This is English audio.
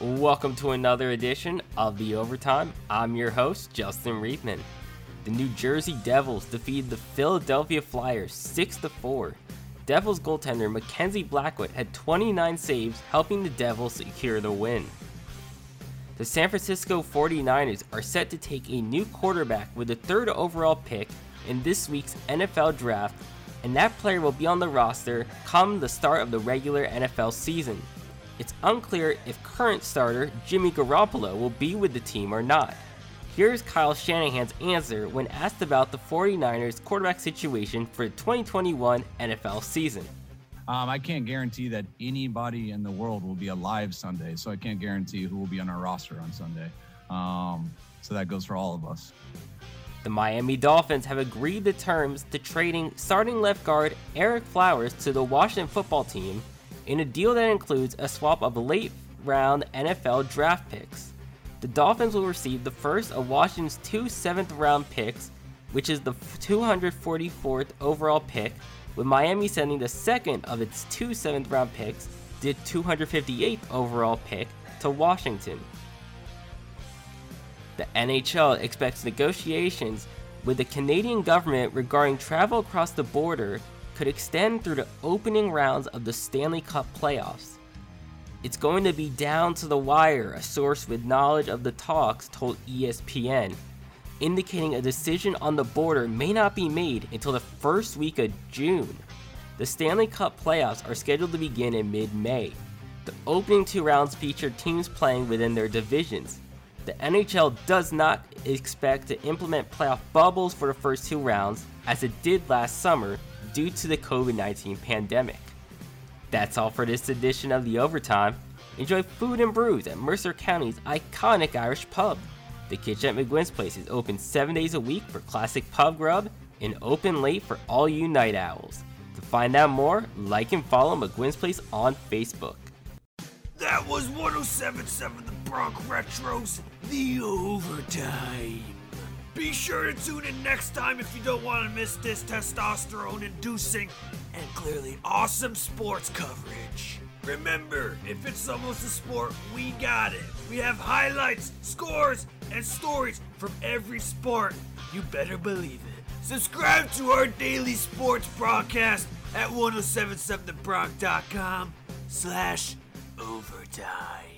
Welcome to another edition of The Overtime. I'm your host, Justin Riebman. The New Jersey Devils defeated the Philadelphia Flyers 6 4. Devils goaltender Mackenzie Blackwood had 29 saves, helping the Devils secure the win. The San Francisco 49ers are set to take a new quarterback with the third overall pick in this week's NFL draft, and that player will be on the roster come the start of the regular NFL season. It's unclear if current starter Jimmy Garoppolo will be with the team or not. Here's Kyle Shanahan's answer when asked about the 49ers quarterback situation for the 2021 NFL season. Um, I can't guarantee that anybody in the world will be alive Sunday, so I can't guarantee who will be on our roster on Sunday. Um, so that goes for all of us. The Miami Dolphins have agreed to terms to trading starting left guard Ereck Flowers to the Washington football team in a deal that includes a swap of late round NFL draft picks. The Dolphins will receive the first of Washington's two seventh round picks, which is the 244th overall pick, with Miami sending the second of its two seventh round picks, the 258th overall pick, to Washington. The NHL expects negotiations with the Canadian government regarding travel across the border could extend through the opening rounds of the Stanley Cup playoffs. It's going to be down to the wire, a source with knowledge of the talks told ESPN, indicating a decision on the border may not be made until the first week of June. The Stanley Cup playoffs are scheduled to begin in mid May. The opening two rounds feature teams playing within their divisions. The NHL does not expect to implement playoff bubbles for the first two rounds, as it did last summer due to the COVID 19 pandemic. That's all for this edition of The Overtime. Enjoy food and brews at Mercer County's iconic Irish pub. The kitchen at McGuinn's Place is open 7 days a week for classic pub grub and open late for all you night owls. To find out more, like and follow McGuinn's Place on Facebook. That was 1077 The Bronx Retros, the overtime. Be sure to tune in next time if you don't want to miss this testosterone inducing and clearly awesome sports coverage. Remember, if it's almost a sport, we got it. We have highlights, scores, and stories from every sport. You better believe it. Subscribe to our daily sports broadcast at 1077thebronx.com slash overtime.